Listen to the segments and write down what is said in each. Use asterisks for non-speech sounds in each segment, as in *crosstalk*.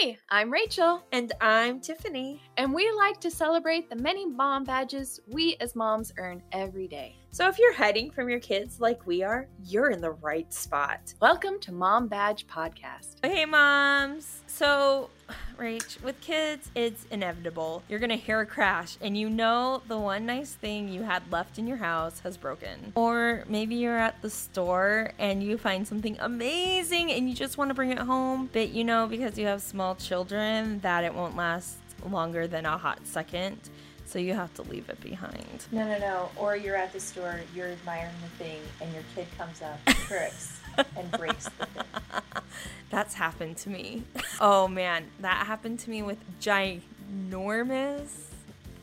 Hey, I'm Rachel, And I'm Tiffany. and we like to celebrate the many mom badges we as moms earn every day. So if you're hiding from your kids like we are, you're in the right spot. Welcome to Mom Badge Podcast. Hey, moms. So, Rach, with kids, it's inevitable. You're gonna hear a crash, and you know the one nice thing you had left in your house has broken. Or maybe you're at the store and you find something amazing and you just want to bring it home, but you know because you have small children that it won't last longer than a hot second. So you have to leave it behind. No, no, no. Or you're at the store, you're admiring the thing, and your kid comes up, *laughs* trips, and breaks the thing. *laughs* That's happened to me. Oh man, that happened to me with ginormous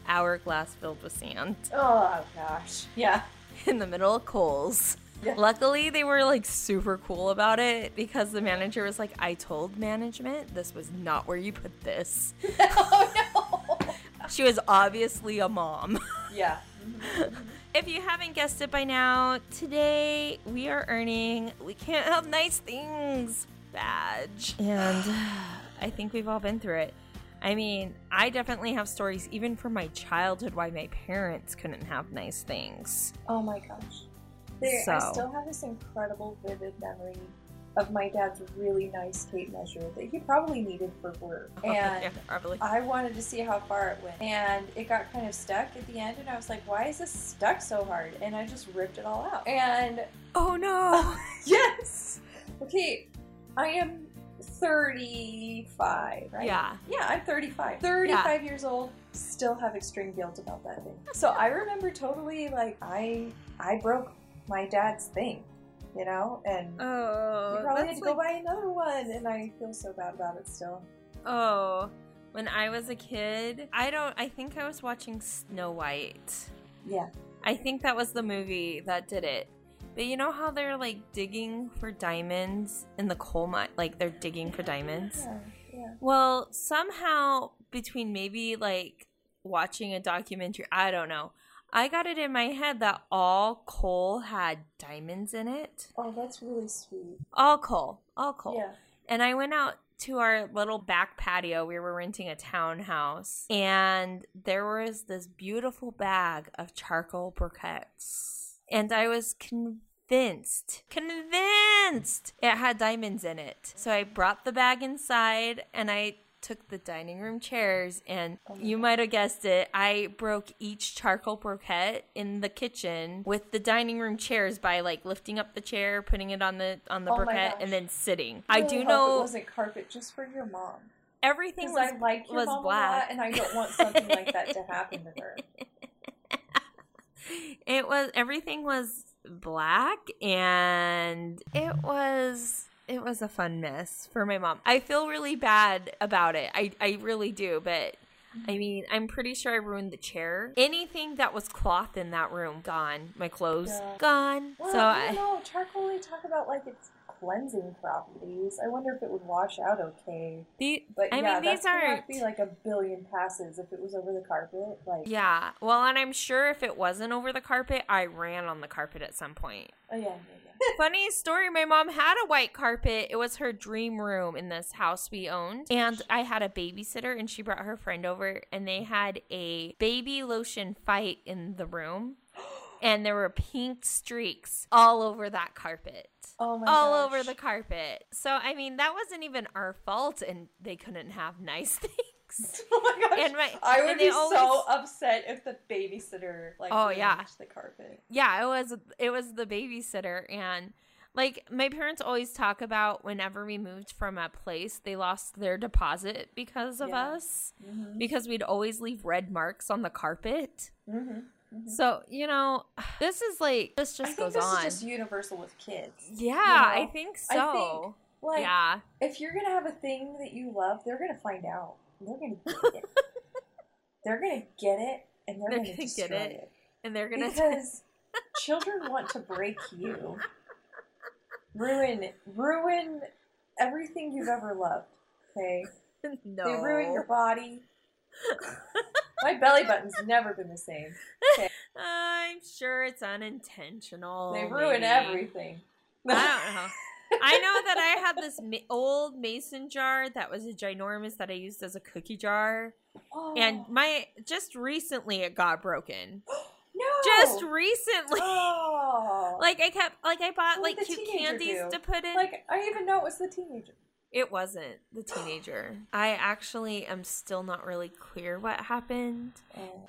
hourglass filled with sand Oh gosh. Yeah. *laughs* in the middle of Kohl's. Yeah. Luckily, they were like super cool about it because the manager was like, I told management this was not where you put this. oh no. She was obviously a mom. *laughs* Yeah. If you haven't guessed it by now, today we are earning We Can't Have Nice Things badge. *sighs* And I think we've all been through it. I mean, I definitely have stories even from my childhood why my parents couldn't have nice things. Oh my gosh. There, I still have this incredible, vivid memory of my dad's really nice tape measure that he probably needed for work. Oh, and yeah, probably. I wanted to see how far it went. And it got kind of stuck at the end, and I was like, why is this stuck so hard? And I just ripped it all out. And Oh no! *laughs* yes! Okay, I am 35, right? Yeah. Yeah, I'm 35. 35 years old, still have extreme guilt about that thing. So I remember totally like I I broke my dad's thing, you know, and Oh, he probably had to go like- buy another one, and I feel so bad about it still. Oh, when I was a kid, I don't. I think I was watching Snow White. Yeah. I think that was the movie that did it. But you know how they're like digging for diamonds in the coal mine? Like they're digging for diamonds? Yeah, yeah. Well, somehow between maybe like watching a documentary, I don't know. I got it in my head that all coal had diamonds in it. Oh, that's really sweet. All coal. All coal. Yeah. And I went out to our little back patio. We were renting a townhouse, and there was this beautiful bag of charcoal briquettes. And I was convinced, convinced it had diamonds in it. So I brought the bag inside and I took the dining room chairs and Oh you might have guessed it i broke each charcoal briquette in the kitchen with the dining room chairs by like lifting up the chair putting it on the on the Oh briquette and then sitting i really do know it wasn't carpet just for your mom. everything was I like your was mom a lot, black. and I don't want something like that to happen to her. *laughs* it was everything was black and it was it was a fun mess for my mom. I feel really bad about it. I I really do, but I mm-hmm. mean, I'm pretty sure I ruined the chair. Anything that was cloth in that room gone. My clothes Yeah. gone. Well, so I don't know. Charcoal, they talk about like its cleansing properties. I wonder if it would wash out okay. the, But I yeah, mean, these aren't- be like a billion passes if it was over the carpet. Like, yeah. Well, and I'm sure if it wasn't over the carpet, I ran on the carpet at some point. oh yeah. Funny story, my mom had a white carpet. It was her dream room in this house we owned. And I had a babysitter and she brought her friend over and they had a baby lotion fight in the room. *gasps* And there were pink streaks all over that carpet. Oh my God. all gosh. over the carpet. So I mean that wasn't even our fault and they couldn't have nice *laughs* things. *laughs* Oh my gosh. And my- I would be they so upset if the babysitter like Oh, yeah. the carpet. yeah it was it was the babysitter and like my parents always talk about whenever we moved from a place they lost their deposit because of Yeah. us Mm-hmm. because we'd always leave red marks on the carpet Mm-hmm. so you know this is like this I just think goes this on is just universal with kids. yeah you i know? think I so think, Like, yeah if you're gonna have a thing that you love, they're gonna find out. They're gonna *laughs* get it. they're gonna get it, and they're, They're gonna, gonna get it. it. and they're gonna because *laughs* children want to break you, ruin, ruin everything you've ever loved. Okay, no they ruin your body. *laughs* My belly button's never been the same. i'm sure it's unintentional They ruin maybe. everything. i don't know I know that I had this ma- old mason jar that was a ginormous that I used as a cookie jar, Oh. and my just recently it got broken. *gasps* no, Just recently. oh, *laughs* Like I kept like I bought What like cute candies do? to put in. like I even know it was the teenager. It wasn't the teenager. I actually am still not really clear what happened.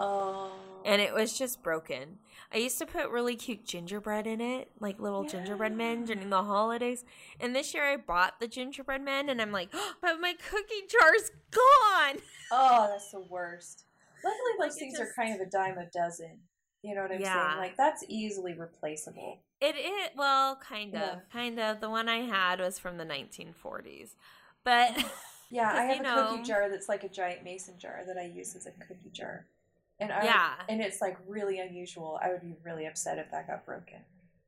Oh, And it was just broken. I used to put really cute gingerbread in it, like little gingerbread men during the holidays. And this year I bought the gingerbread men and I'm like, oh, but my cookie jar's gone. oh, that's the worst. Luckily, Like, those it things are kind of a dime a dozen. You know what I'm Yeah. saying? Like that's easily replaceable. It is well, kind of, Yeah. kind of. The one I had was from the 1940s, but mm-hmm. Yeah, *laughs* I have a know- cookie jar that's like a giant mason jar that I use as a cookie jar. And I Yeah. and it's like really unusual. I would be really upset if that got broken.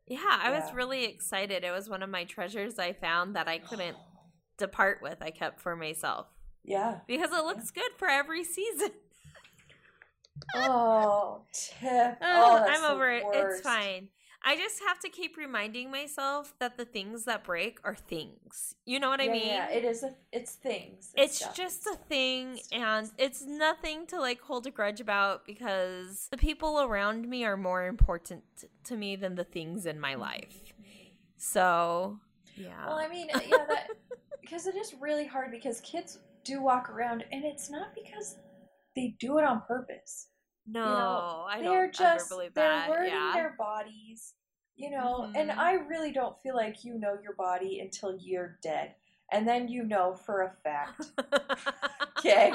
yeah, I was really excited. It was one of my treasures I found that I couldn't *gasps* depart with. I kept for myself Yeah. because it looks good for every season. Oh, Tiff. *laughs* Oh, Oh, I'm over it. worst. It's fine. I just have to keep reminding myself that the things that break are things. You know what I mean? Yeah, it is. A, it's things. it's stuff. just a thing Stuff. and it's nothing to like hold a grudge about because the people around me are more important to me than the things in my life. So, yeah. Well, I mean, uh, yeah, that *laughs* because it is really hard because kids do walk around, and it's not because they do it on purpose. No, you know, I they're don't just ever believe they're that. learning yeah. their bodies, you know. And Mhm. I really don't feel like you know your body until you're dead, and then you know for a fact. *laughs* Okay.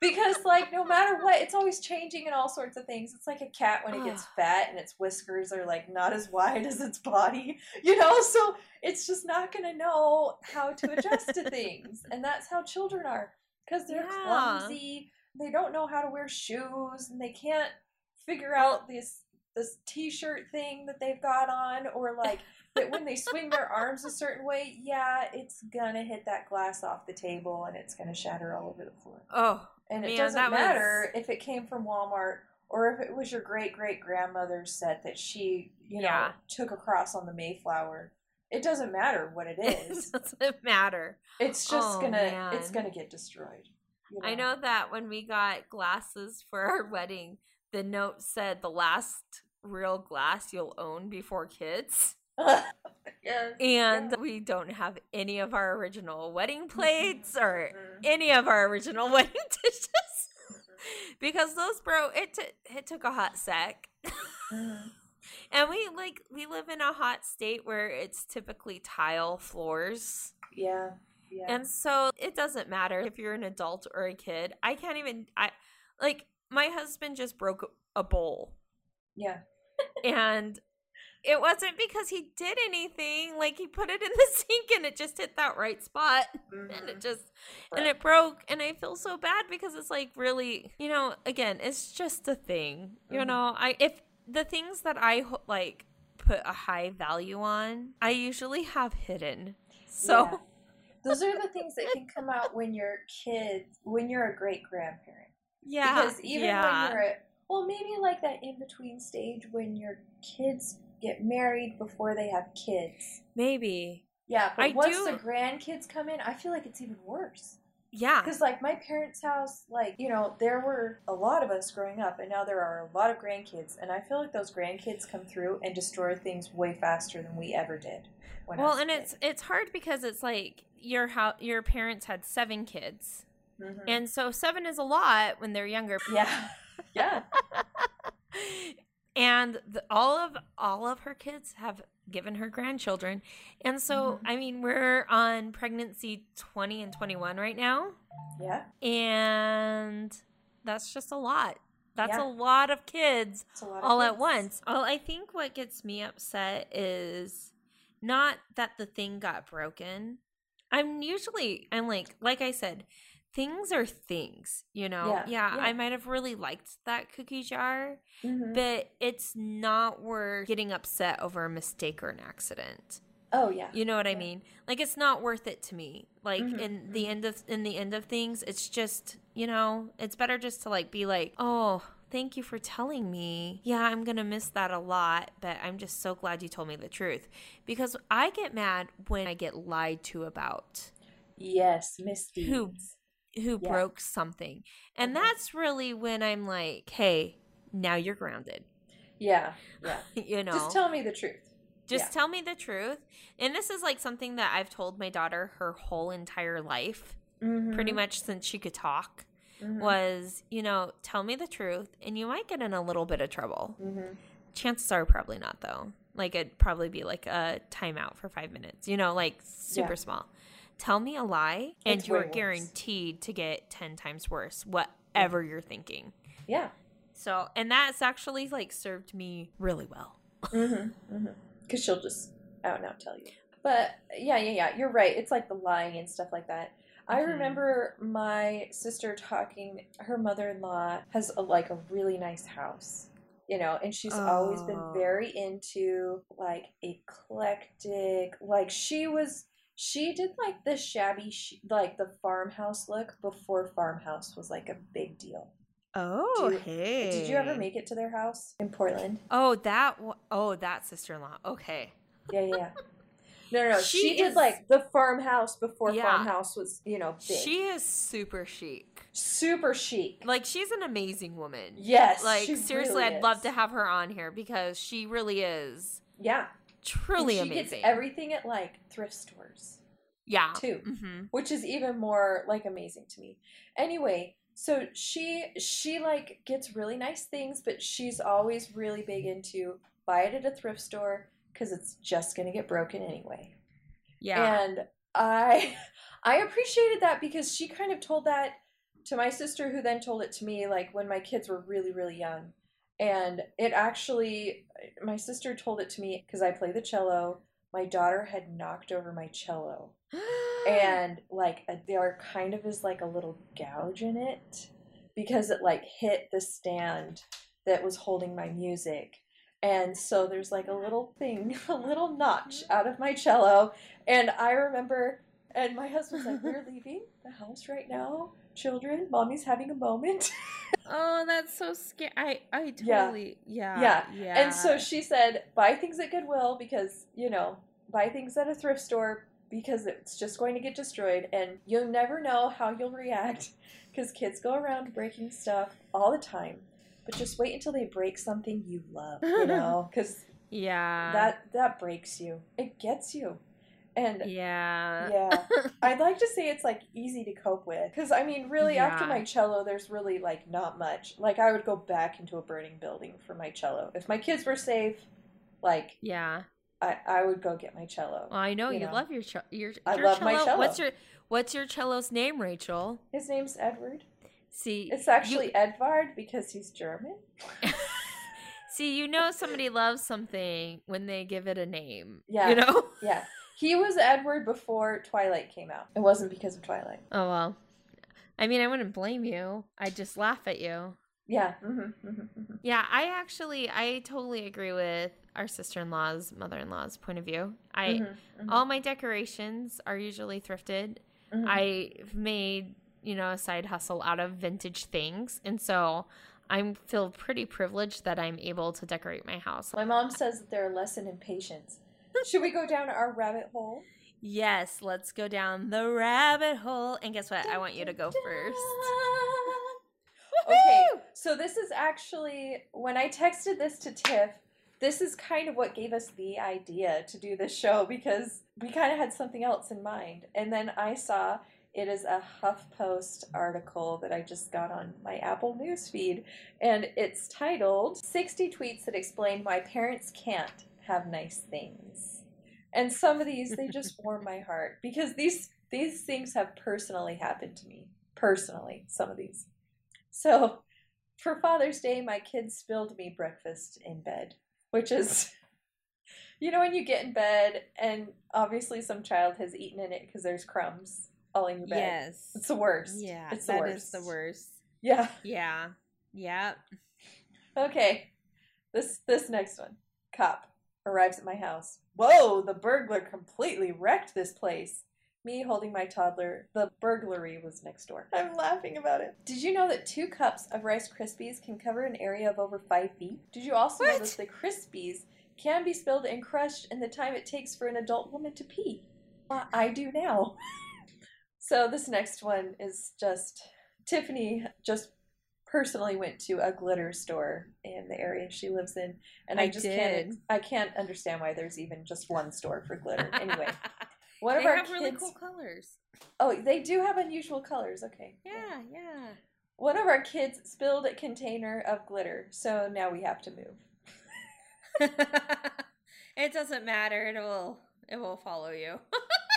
Because like no matter what, it's always changing in all sorts of things. It's like a cat when it gets *sighs* fat and its whiskers are like not as wide as its body, you know. So it's just not gonna know how to adjust to things, and that's how children are because they're Yeah. clumsy. They don't know how to wear shoes, and they can't figure out this this t-shirt thing that they've got on, or like *laughs* that when they swing their arms a certain way, yeah, it's gonna hit that glass off the table and it's gonna shatter all over the floor. oh, And it Man, doesn't that was- matter if it came from Walmart or if it was your great great grandmother's set that she, you know, Yeah. took across on the Mayflower. It doesn't matter what it *laughs* is. it it doesn't matter. it's just Oh, gonna it's gonna get destroyed. You I know that when we got glasses for our wedding, the note said the last real glass you'll own before kids. *laughs* yes. And Yeah. we don't have any of our original wedding plates or Mhm. any of our original *laughs* wedding dishes because those bro it t- it took a hot sec. Mhm. *laughs* and we like we live in a hot state where it's typically tile floors. Yeah. Yeah. And so it doesn't matter if you're an adult or a kid. I can't even I like my husband just broke a bowl yeah. and it wasn't because he did anything like he put it in the *laughs* sink and it just hit that right spot and Mhm. it just and it broke and i feel so bad because it's like really you know again it's just a thing you Mhm. know i if the things that i like put a high value on i usually have hidden so. Those are the things that can come out when you're kids, when you're a great grandparent. yeah Because even yeah. when you're at, well, maybe like that in between stage when your kids get married before they have kids. maybe Yeah, but I once do- the grandkids come in, I feel like it's even worse. yeah Because like my parents' house, like you know, there were a lot of us growing up, and now there are a lot of grandkids, and I feel like those grandkids come through and destroy things way faster than we ever did. Well and it's it's hard because it's like your how your parents had seven kids. Mhm. and so seven is a lot when they're younger. Yeah, *laughs* yeah, and the, all of all of her kids have given her grandchildren. And so Mhm. i mean we're on pregnancy 20 and 21 right now. Yeah. and that's just a lot. That's Yeah. a lot of kids lot of all at once. Well i think what gets me upset is not that the thing got broken i'm usually i'm like like i said things are things you know Yeah, yeah, yeah. i might have really liked that cookie jar Mhm. but it's not worth getting upset over a mistake or an accident Oh yeah. you know what i mean like it's not worth it to me like Mhm, in the end of in the end of things it's just you know it's better just to like be like oh thank you for telling me. Yeah, I'm going to miss that a lot, but I'm just so glad you told me the truth. Because I get mad when I get lied to about Yes, misdeeds. who who Yeah. broke something. And Mhm. that's really when I'm like, "Hey, now you're grounded." Yeah, *laughs* yeah. you know. Just tell me the truth. Just Yeah. tell me the truth. And this is like something that I've told my daughter her whole entire life, pretty Mhm, much since she could talk, mhm, was, you know, tell me the truth and you might get in a little bit of trouble. mhm. Chances are probably not though. Like it'd probably be like a timeout for 5 minutes, you know, like super Yeah. small. Tell me a lie and It's you're worse. guaranteed to get 10 times worse whatever you're thinking. Yeah. So, and that's actually like served me really well. *laughs* Mm-hmm. Mm-hmm. Because she'll just out and out tell you. But yeah, yeah, yeah. You're right. It's like the lying and stuff like that. I Mhm. remember my sister talking. Her mother-in-law has a, like a really nice house, you know, and she's always been Oh. very into like eclectic. Like she was, she did like the shabby, sh- like the farmhouse look before farmhouse was like a big deal. Oh, you- hey. Did you ever make it to their house in Portland? Oh, that oh, that sister-in-law. Okay. Yeah, yeah. No, no, no. She, She did is- like the farmhouse before Yeah. farmhouse was, you know, big. She is super chic. super chic. Like she's an amazing woman. Yes. Like seriously, really I'd love to have her on here because she really is Yeah. truly and she amazing. gets everything at like thrift stores, yeah. too. hmm which is even more like amazing to me. Anyway, so she she like gets really nice things, but she's always really big into buy it at a thrift store because it's just gonna get broken anyway. Yeah. And I *laughs* I appreciated that because she kind of told that to my sister who then told it to me like when my kids were really really young. And it actually my sister told it to me cuz I play the cello. My daughter had knocked over my cello *gasps* and like there kind of is like a little gouge in it because it like hit the stand that was holding my music and so there's like a little thing *laughs* a little notch out of my cello and i remember and my husband's like we're *laughs* leaving the house right now children mommy's having a moment *laughs* oh, that's so scary. I I Yeah. totally yeah. Yeah. Yeah. And so she said, buy things at Goodwill because, you know, buy things at a thrift store because it's just going to get destroyed and you'll never know how you'll react because kids go around breaking stuff all the time. But just wait until they break something you love, you *laughs* know, because yeah. that that breaks you. It gets you. And yeah. yeah, *laughs* I'd like to say it's like easy to cope with because I mean, really, after my cello, there's really like not much. Like I would go back into a burning building for my cello. If my kids were safe, like Yeah. I, I would go get my cello. Well, I know You you, know. love your ch- your I your love my cello. What's your What's your cello's name, Rachel? His name's Edward. See, It's actually Edvard because he's German. *laughs* See, you know somebody loves something when they give it a name. Yeah. You know? *laughs* Yeah, he was Edward before Twilight came out. It wasn't because of Twilight. Oh well. I mean, I wouldn't blame you. I'd just laugh at you. Yeah. Mm-hmm, mm-hmm, mm-hmm. Yeah, I actually I totally agree with our sister-in-law's mother-in-law's point of view. I Mhm, mhm, all my decorations are usually thrifted. mhm. I've made, you know, a side hustle out of vintage things. And so I feel pretty privileged that I'm able to decorate my house. My mom says that they're a lesson in patience. Should we go down our rabbit hole? Yes, let's go down the rabbit hole. And guess what? I want you to go first. *laughs* Okay, so this is actually when I texted this to Tiff, this is kind of what gave us the idea to do this show because we kind of had something else in mind. And then I saw it is a HuffPost article that I just got on my Apple News feed, and it's titled 60 Tweets That Explain Why Parents Can't Have Nice Things. And some of these they just *laughs* warm my heart because these these things have personally happened to me. Personally, some of these. So, for Father's Day, my kids spilled me breakfast in bed, which is, you know, when you get in bed and obviously some child has eaten in it because there's crumbs all in your bed. Yes. It's the worst. Yeah, it's the that worst. is the worst. Yeah. Yeah. Yeah. Okay. This this next one. Cop arrives at my house. Whoa, the burglar completely wrecked this place. Me holding my toddler. The burglary was next door. *laughs* I'm laughing about it. Did you know that two cups of Rice Krispies can cover an area of over five feet? Did you also know that the Krispies can be spilled and crushed in the time it takes for an adult woman to pee? Uh, I do now. *laughs* so this next one is just Tiffany just personally went to a glitter store in the area she lives in and I, I just did. can't I can't understand why there's even just one store for glitter. *laughs* Anyway, one they of our have kids really cool colors. Oh, they do have unusual colors. Okay. Yeah, yeah. One of our kids spilled a container of glitter, so now we have to move. *laughs* it doesn't matter. It will it will follow you. *laughs*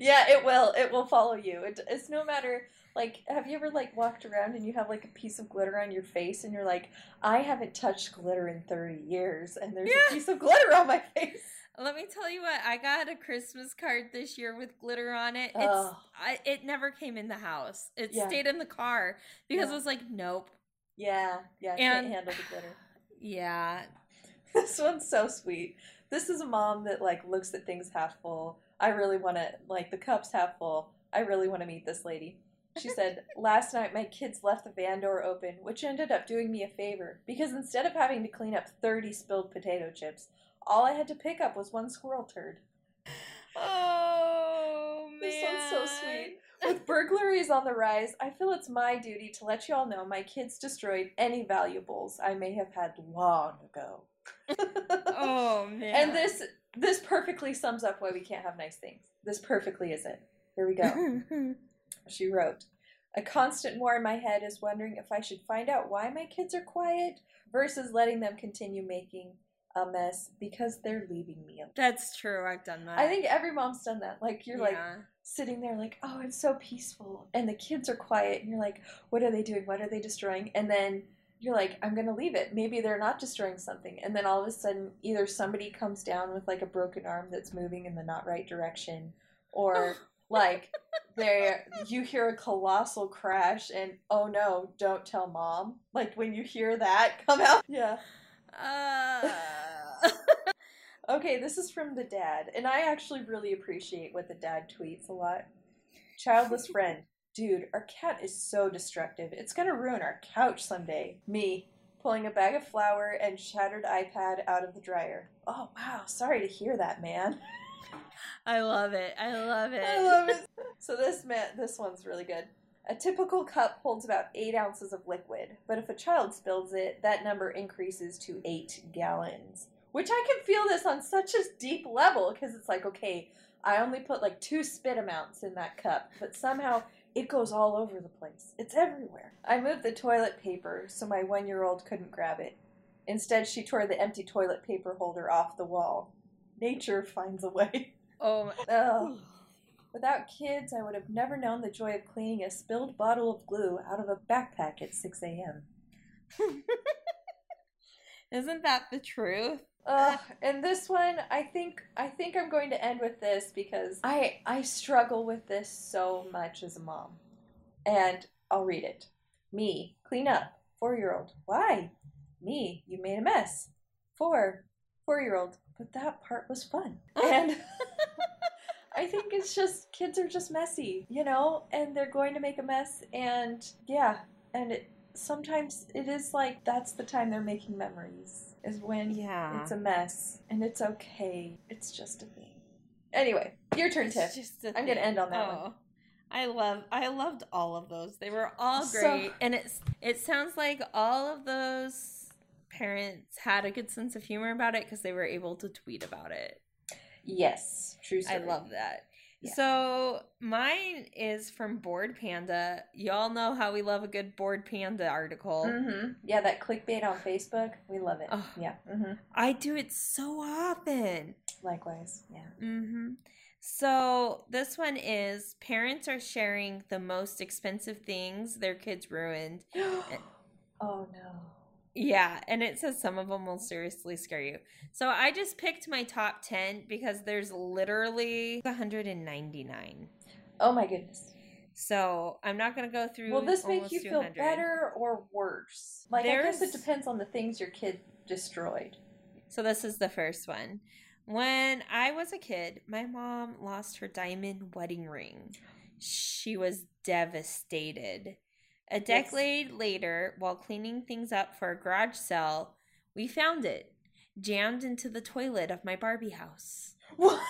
yeah, it will. It will follow you. It, it's no matter. Like, have you ever like walked around and you have like a piece of glitter on your face, and you're like, I haven't touched glitter in thirty years, and there's a piece of glitter on my face. Let me tell you what, I got a Christmas card this year with glitter on it. It's Oh. I, it never came in the house. It Yeah. stayed in the car because Yeah. I was like, nope. Yeah, yeah, I can't handle the glitter. *sighs* Yeah. *laughs* This one's so sweet. This is a mom that like looks at things half full. I really want to like the cup's half full. I really want to meet this lady. She said, *laughs* "Last night my kids left the van door open, which ended up doing me a favor because instead of having to clean up 30 spilled potato chips, all I had to pick up was one squirrel turd." Oh man. This one's so sweet. With *laughs* burglaries on the rise, I feel it's my duty to let you all know my kids destroyed any valuables I may have had long ago. *laughs* Oh man. And this this perfectly sums up why we can't have nice things. This perfectly is it. Here we go. *laughs* she wrote, "A constant war in my head is wondering if I should find out why my kids are quiet versus letting them continue making a mess because they're leaving me alone." That's true. I've done that. I think every mom's done that. Like you're like sitting there like, "Oh, it's so peaceful." And the kids are quiet and you're like, "What are they doing? What are they destroying?" And then you're like, I'm gonna leave it. Maybe they're not destroying something. And then all of a sudden, either somebody comes down with like a broken arm that's moving in the not right direction, or *laughs* like there you hear a colossal crash and oh no, don't tell mom. Like when you hear that come out. *laughs* Yeah. Uh, *laughs* Okay, this is from the dad, and I actually really appreciate what the dad tweets a lot. Childless friend. Dude, our cat is so destructive. It's gonna ruin our couch someday. Me, pulling a bag of flour and shattered iPad out of the dryer. Oh, wow. Sorry to hear that, man. *laughs* I love it. I love it. I love it. So this man, this one's really good. A typical cup holds about eight ounces of liquid, but if a child spills it, that number increases to eight gallons. Which I can feel this on such a deep level because it's like, okay, I only put like two spit amounts in that cup, but somehow it goes all over the place. It's everywhere. I moved the toilet paper so my one year old couldn't grab it. Instead, she tore the empty toilet paper holder off the wall. Nature finds a way. Oh. Without kids, I would have never known the joy of cleaning a spilled bottle of glue out of a backpack at 6 a.m. *laughs* Isn't that the truth? Ugh, *laughs* and this one, I think, I think I'm going to end with this because I I struggle with this so much as a mom, and I'll read it. Me, clean up. Four-year-old. Why? Me, you made a mess. Four, four-year-old. But that part was fun, *laughs* and. *laughs* I think it's just kids are just messy, you know, and they're going to make a mess, and yeah, and it, sometimes it is like that's the time they're making memories is when Yeah. it's a mess, and it's okay. It's just a thing. Anyway, your turn, Tiff. I'm gonna end on that oh. one. I love I loved all of those. They were all So- great. and it's it sounds like all of those parents had a good sense of humor about it because they were able to tweet about it. Yes, true story. I love that. Yeah. So mine is from Bored Panda. Y'all know how we love a good Bored Panda article. Mm-hmm. Yeah, that clickbait on Facebook, we love it. Oh. Yeah. Mm-hmm. I do it so often. Likewise. Yeah. Mm-hmm. So this one is parents are sharing the most expensive things their kids ruined. *gasps* oh no. Yeah, and it says some of them will seriously scare you. So I just picked my top 10 because there's literally 199. Oh my goodness. So I'm not going to go through Will this make you feel better or worse? Like I guess it depends on the things your kid destroyed. So this is the first one. When I was a kid, my mom lost her diamond wedding ring. She was devastated. A Yes. decade later, while cleaning things up for a garage sale, we found it jammed into the toilet of my Barbie house. What?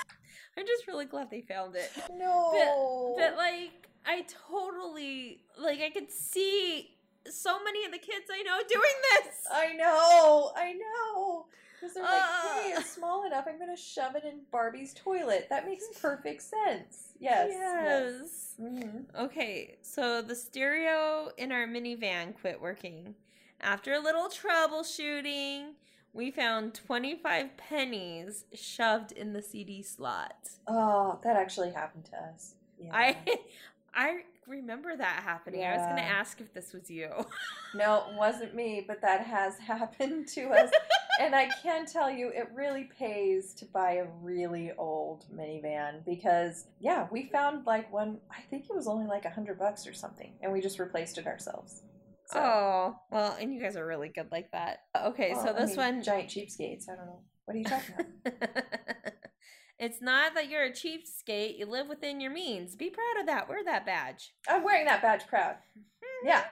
I'm just really glad they found it. *laughs* No. But like, I totally like I could see so many of the kids I know doing this. I know, I know. Because they're like, hey, Ah. it's small enough. I'm gonna shove it in Barbie's toilet. That makes *laughs* perfect sense. Yes. Yes. hmm Okay, so the stereo in our minivan quit working. After a little troubleshooting, we found 25 pennies shoved in the CD slot. Oh, that actually happened to us. Yeah. I *laughs* I remember that happening. I was going to ask if this was you. *laughs* No, it wasn't me, but that has happened to us. And I can tell you, it really pays to buy a really old minivan because, yeah, we found like one, I think it was only like a hundred bucks or something, and we just replaced it ourselves. So, Oh, well, and you guys are really good like that. Okay, well, so I this mean, one Giant cheapskates. I don't know. What are you talking about? *laughs* it's not that you're a cheapskate. You live within your means. Be proud of that. Wear that badge. I'm wearing that badge proud. Yeah.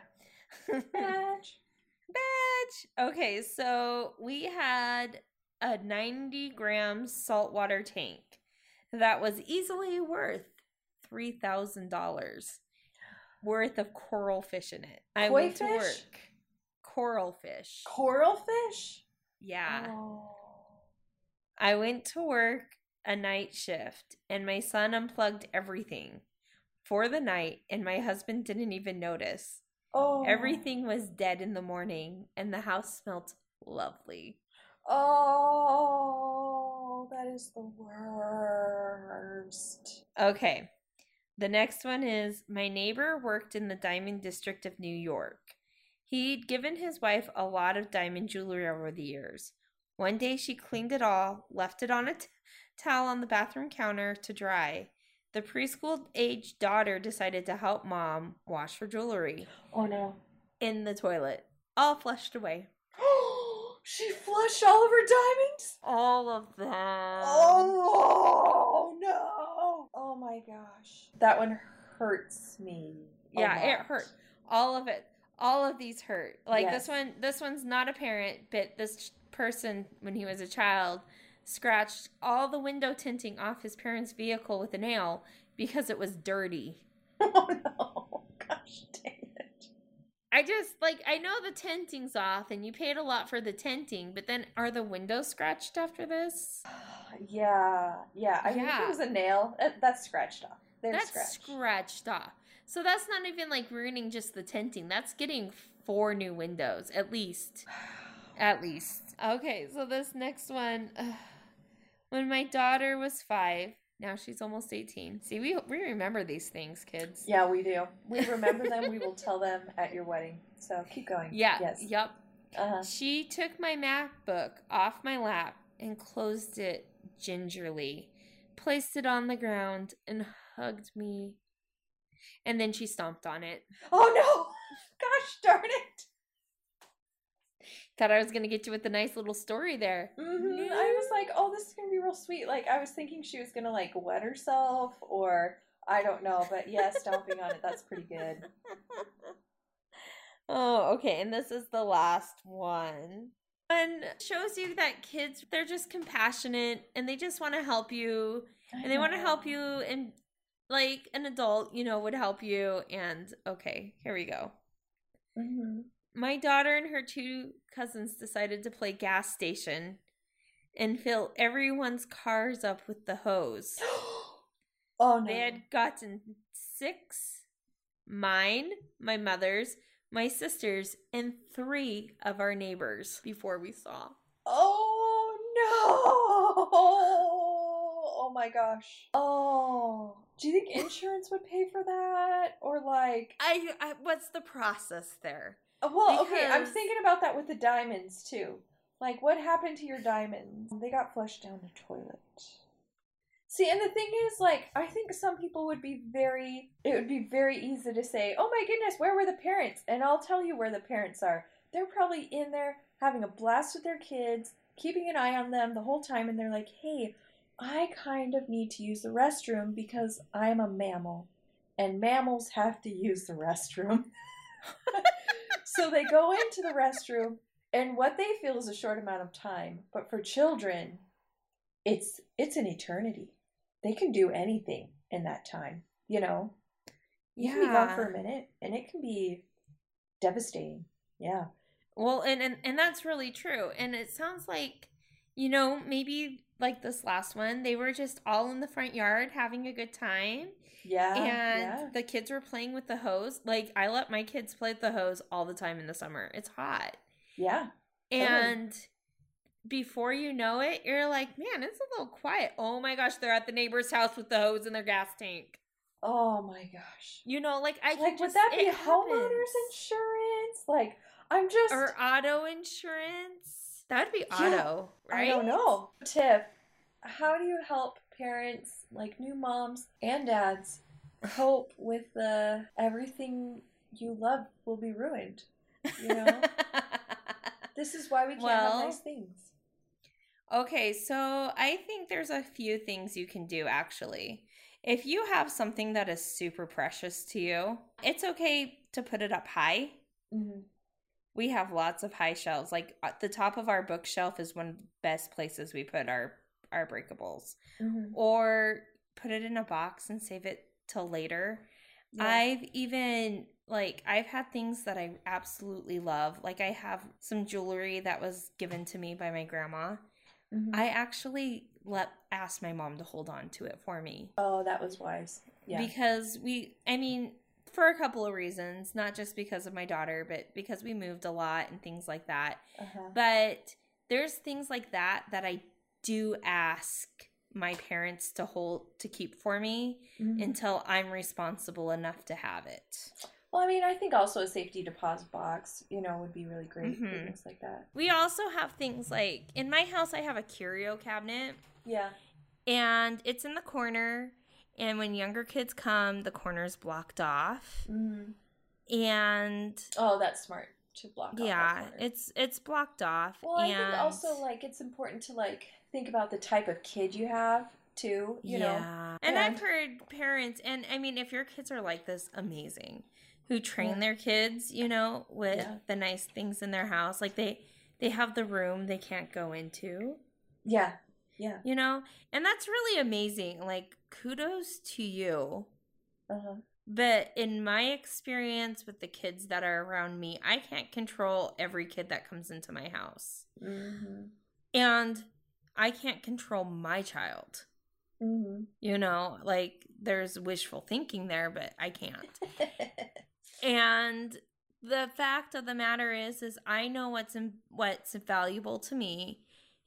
*laughs* Badge. Badge. Okay, so we had a 90 gram saltwater tank that was easily worth $3,000 worth of coral fish in it. I Koi went to work. Coral fish. Coral fish? Yeah. Oh. I went to work a night shift and my son unplugged everything for the night and my husband didn't even notice. Oh. Everything was dead in the morning and the house smelt lovely. Oh, that is the worst. Okay. The next one is my neighbor worked in the diamond district of New York. He'd given his wife a lot of diamond jewelry over the years. One day she cleaned it all, left it on a t- towel on the bathroom counter to dry. The preschool age daughter decided to help mom wash her jewelry Oh no. in the toilet, all flushed away. *gasps* she flushed all of her diamonds? All of them. Oh no. Oh my gosh. That one hurts me. Yeah, it lot. hurt. All of it. All of these hurt. Like Yes. this one this one's not a parent, but this person when he was a child scratched all the window tinting off his parents' vehicle with a nail because it was dirty. *laughs* Oh no. Gosh dang it. I just like I know the tinting's off and you paid a lot for the tinting, but then are the windows scratched after this? *sighs* Yeah. Yeah. I mean, if it was a nail, that's scratched off. They're That's scratched. scratched off. So that's not even like ruining just the tinting. That's getting four new windows at least. *sighs* At least. Okay, so this next one. *sighs* ugh. When my daughter was five, now she's almost 18. See, we, we remember these things, kids. Yeah, we do. We remember them. We *laughs* will tell them at your wedding. So keep going. Yeah. Yes. Yep. Uh-huh. She took my MacBook off my lap and closed it gingerly, placed it on the ground, and hugged me. And then she stomped on it. Oh no! *laughs* Gosh darn it! Thought I was going to get you with a nice little story there. hmm I was like, oh, this is gonna be real sweet. Like I was thinking she was gonna like wet herself, or I don't know, but yeah, stomping on it. That's pretty good. *laughs* Oh, okay. And this is the last one. And shows you that kids, they're just compassionate and they just want to help you and they want to help you and like an adult, you know, would help you. And okay, here we go. hmm My daughter and her two cousins decided to play gas station and fill everyone's cars up with the hose. *gasps* oh no! They had gotten six mine, my mother's, my sister's, and three of our neighbors before we saw. Oh no! Oh my gosh! Oh, do you think *laughs* insurance would pay for that, or like? I, I what's the process there? Uh, well, okay, I'm thinking about that with the diamonds too. Like, what happened to your diamonds? They got flushed down the toilet. See, and the thing is, like, I think some people would be very, it would be very easy to say, oh my goodness, where were the parents? And I'll tell you where the parents are. They're probably in there having a blast with their kids, keeping an eye on them the whole time, and they're like, hey, I kind of need to use the restroom because I'm a mammal, and mammals have to use the restroom. *laughs* so they go into the restroom, and what they feel is a short amount of time, but for children, it's it's an eternity. They can do anything in that time, you know. You can be gone for a minute, and it can be devastating. Yeah. Well, and, and and that's really true. And it sounds like, you know, maybe like this last one, they were just all in the front yard having a good time. Yeah. And yeah. the kids were playing with the hose. Like I let my kids play with the hose all the time in the summer. It's hot. Yeah. And before you know it, you're like, man, it's a little quiet. Oh my gosh, they're at the neighbor's house with the hose in their gas tank. Oh my gosh. You know, like I like just, would that be homeowners happens. insurance? Like I'm just or auto insurance? That would be Yeah, auto, right? I don't know. Tip: How do you help parents like new moms and dads cope with the everything you love will be ruined? You know, *laughs* this is why we can't Well, have nice things. Okay, so I think there's a few things you can do actually. If you have something that is super precious to you, it's okay to put it up high. hmm We have lots of high shelves. Like at the top of our bookshelf is one of the best places we put our our breakables. hmm Or put it in a box and save it till later. Yeah. I've even like I've had things that I absolutely love. Like I have some jewelry that was given to me by my grandma. Mhm. I actually let asked my mom to hold on to it for me oh, that was wise. Yeah. because we I mean for a couple of reasons, not just because of my daughter, but because we moved a lot and things like that. uh-huh. But there's things like that that I do ask my parents to hold to keep for me Mhm. until I'm responsible enough to have it. Well, I mean, I think also a safety deposit box, you know, would be really great for Mhm. things like that. We also have things like in my house I have a curio cabinet Yeah. and it's in the corner and when younger kids come the corner's blocked off hmm and Oh, that's smart to block. yeah it's it's blocked off Well, I think also like it's important to like think about the type of kid you have too. You know. yeah and Yeah. i've heard parents and i mean if your kids are like this amazing who train Yeah. their kids you know with the nice things in their house like they they have the room they can't go into Yeah. Yeah. you know and that's really amazing like kudos to you Uh-huh. But in my experience with the kids that are around me, I can't control every kid that comes into my house. Mm-hmm. And I can't control my child. Mm-hmm. You know, like there's wishful thinking there, but I can't. *laughs* And the fact of the matter is is I know what's in, what's valuable to me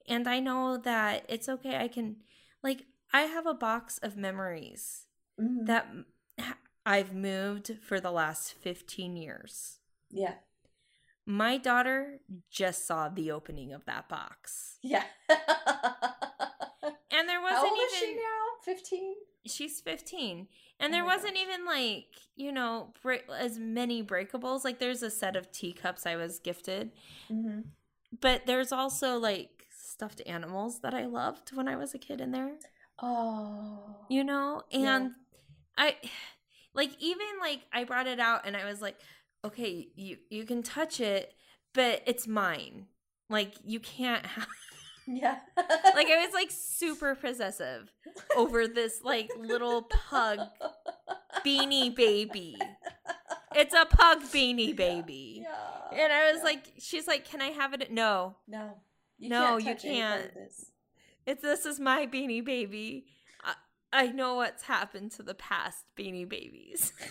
and I know that it's okay I can like I have a box of memories mm-hmm. that I've moved for the last 15 years. yeah. My daughter just saw the opening of that box. Yeah. And there wasn't old is she even now? Fifteen. she's 15. And there wasn't gosh. even like, you know, break, as many breakables. Like there's a set of teacups I was gifted, Mm-hmm. but there's also like stuffed animals that I loved when I was a kid in there. Oh. you know Yeah. and i *sighs* like even like i brought it out and i was like okay you you can touch it but it's mine like you can't have Yeah. *laughs* like i was like *laughs* super possessive over this like little pug beanie baby it's a pug beanie baby Yeah. and i was yeah. like she's like can i have it no no. You No, can't you touch any part of can't. This. it's this is my beanie baby I, I know what's happened to the past beanie babies *laughs*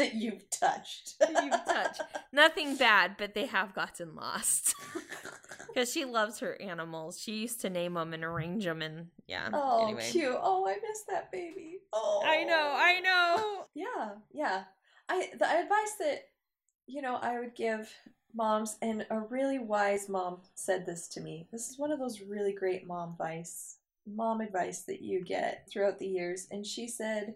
That you've touched. *laughs* that you've touched. Nothing bad, but they have gotten lost. *laughs* Because she loves her animals. She used to name them and arrange them, and yeah. Oh, anyway. cute. Oh, I miss that baby. Oh. I know, I know. Yeah, yeah. I the advice that you know I would give moms, and a really wise mom said this to me. This is one of those really great mom advice, mom advice that you get throughout the years. And she said,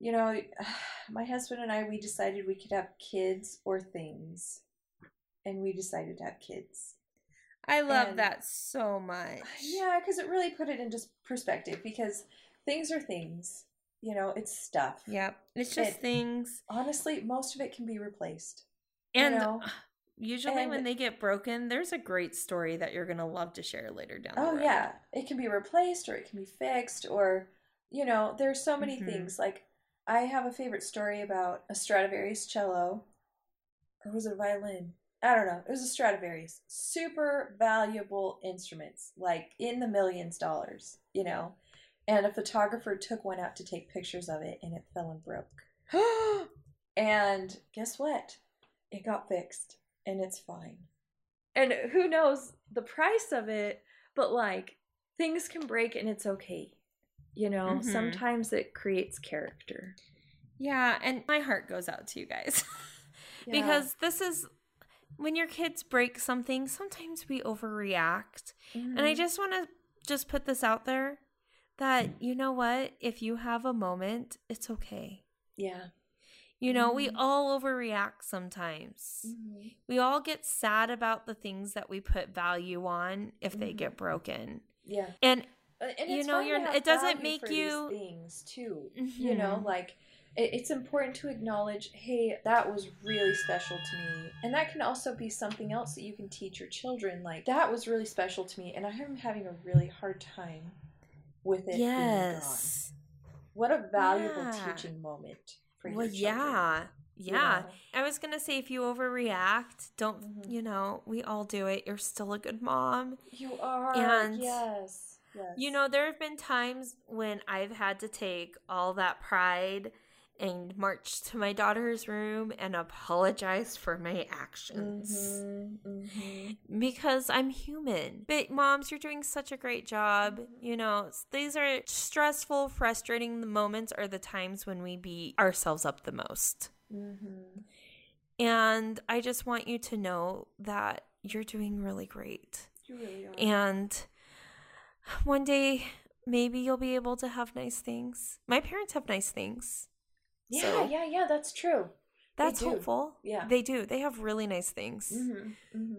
you know, *sighs* my husband and I we decided we could have kids or things, and we decided to have kids. I love And- that so much. Yeah, because it really put it into perspective because things are things. You know, it's stuff. Yep. It's just It- things. Honestly, most of it can be replaced. And know? Usually when they get broken, there's a great story that you're going to love to share later down the Oh yeah, it can be replaced or it can be fixed or you know, there's so many Mhm. things. Like I have a favorite story about a Stradivarius cello or was it a violin? I don't know. It was a Stradivarius. Super valuable instruments, like in the millions dollars, you know. And a photographer took one out to take pictures of it and it fell and broke. *gasps* and guess what? It got fixed and it's fine. And who knows the price of it, but like things can break and it's okay. You know, Mhm. sometimes it creates character. Yeah, and my heart goes out to you guys. *laughs* because this is when your kids break something, sometimes we overreact. And I Mhm. just want to just put this out there that you know what, if you have a moment, it's okay. yeah. You know, we Mhm. all overreact sometimes. We all get sad about the things that we put value on if they Mhm. get broken. Yeah. And Uh, And You know, you're- it doesn't make you- things too. You know, Mhm. like it, it's important to acknowledge, hey, that was really special to me, and that can also be something else that you can teach your children. Like that was really special to me, and I am having a really hard time with it. yes. What a valuable Yeah. teaching moment for Well, yeah. you Yeah. I was going to say if you overreact, don't, Mhm. you know, we all do it. You're still a good mom. You are. And, yes. Yes. You know, there have been times when I've had to take all that pride and march to my daughter's room and apologize for my actions Mhm, mhm. because I'm human. But moms, you're doing such a great job. You know, these are stressful, frustrating moments are the times when we beat ourselves up the most. Mhm. And I just want you to know that you're doing really great. You really are. And one day, maybe you'll be able to have nice things. My parents have nice things. Yeah, so- yeah, yeah. That's true. That's hopeful. Yeah. They do. They have really nice things. Mm-hmm. Mm-hmm.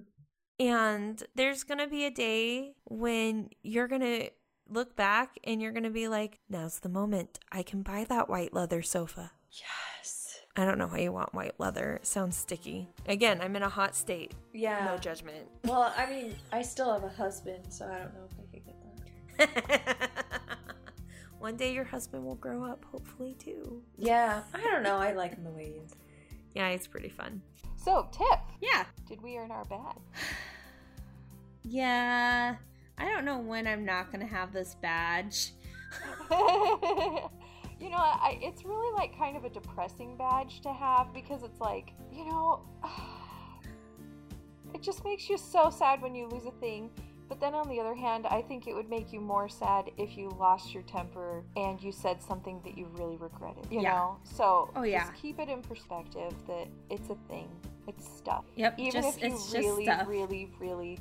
And there's going to be a day when you're going to look back and you're going to be like, now's the moment. I can buy that white leather sofa. Yes. I don't know why you want white leather. It sounds sticky. Again, I'm in a hot state. Yeah. No judgment. Well, I mean, I still have a husband, so I don't know if I could get that. *laughs* One day your husband will grow up, hopefully, too. Yeah, I don't know. I like him the way he is. Yeah, it's pretty fun. So, tip. Yeah. did we earn our badge? Yeah. I don't know when I'm not going to have this badge. *laughs* you know, I, it's really like kind of a depressing badge to have because it's like, you know, *sighs* it just makes you so sad when you lose a thing. But then on the other hand, I think it would make you more sad if you lost your temper and you said something that you really regretted, you Yeah. know? So Oh, yeah. just keep it in perspective that it's a thing. It's stuff. Yep, Even just- if you really, really, really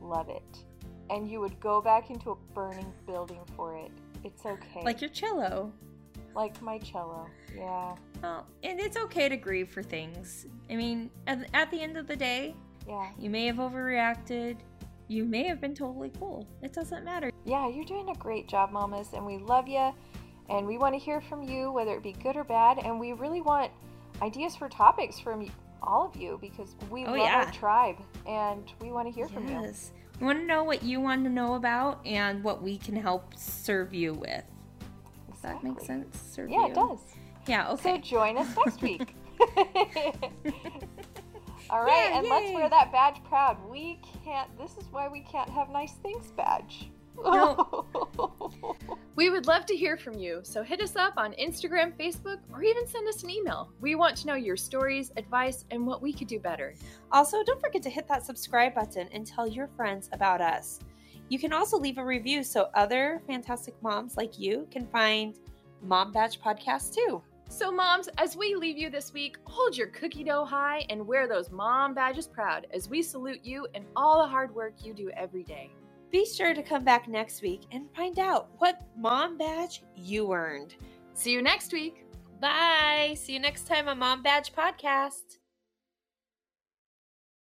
love it. And you would go back into a burning building for it. It's okay. Like your cello. Like my cello. Yeah. Well, and it's okay to grieve for things. I mean, at, at the end of the day, Yeah. you may have overreacted. You may have been totally cool. It doesn't matter. Yeah, you're doing a great job, mamas, and we love you. And we want to hear from you, whether it be good or bad. And we really want ideas for topics from all of you because we Oh, love yeah. our tribe and we want to hear from you. yes. We want to know what you want to know about and what we can help serve you with. Does that make sense? Serve Yeah, you? it does. Yeah, So okay. join us next week. *laughs* *laughs* All right, Yeah, and let's wear that badge proud. We can't. This is why we can't have nice things badge. No. *laughs* we would love to hear from you, so hit us up on Instagram, Facebook, or even send us an email. We want to know your stories, advice, and what we could do better. Also, don't forget to hit that subscribe button and tell your friends about us. You can also leave a review so other fantastic moms like you can find Mom Badge Podcast too. So, moms, as we leave you this week, hold your cookie dough high and wear those mom badges proud as we salute you and all the hard work you do every day. Be sure to come back next week and find out what Mom Badge you earned. See you next week. Bye. See you next time on Mom Badge Podcast.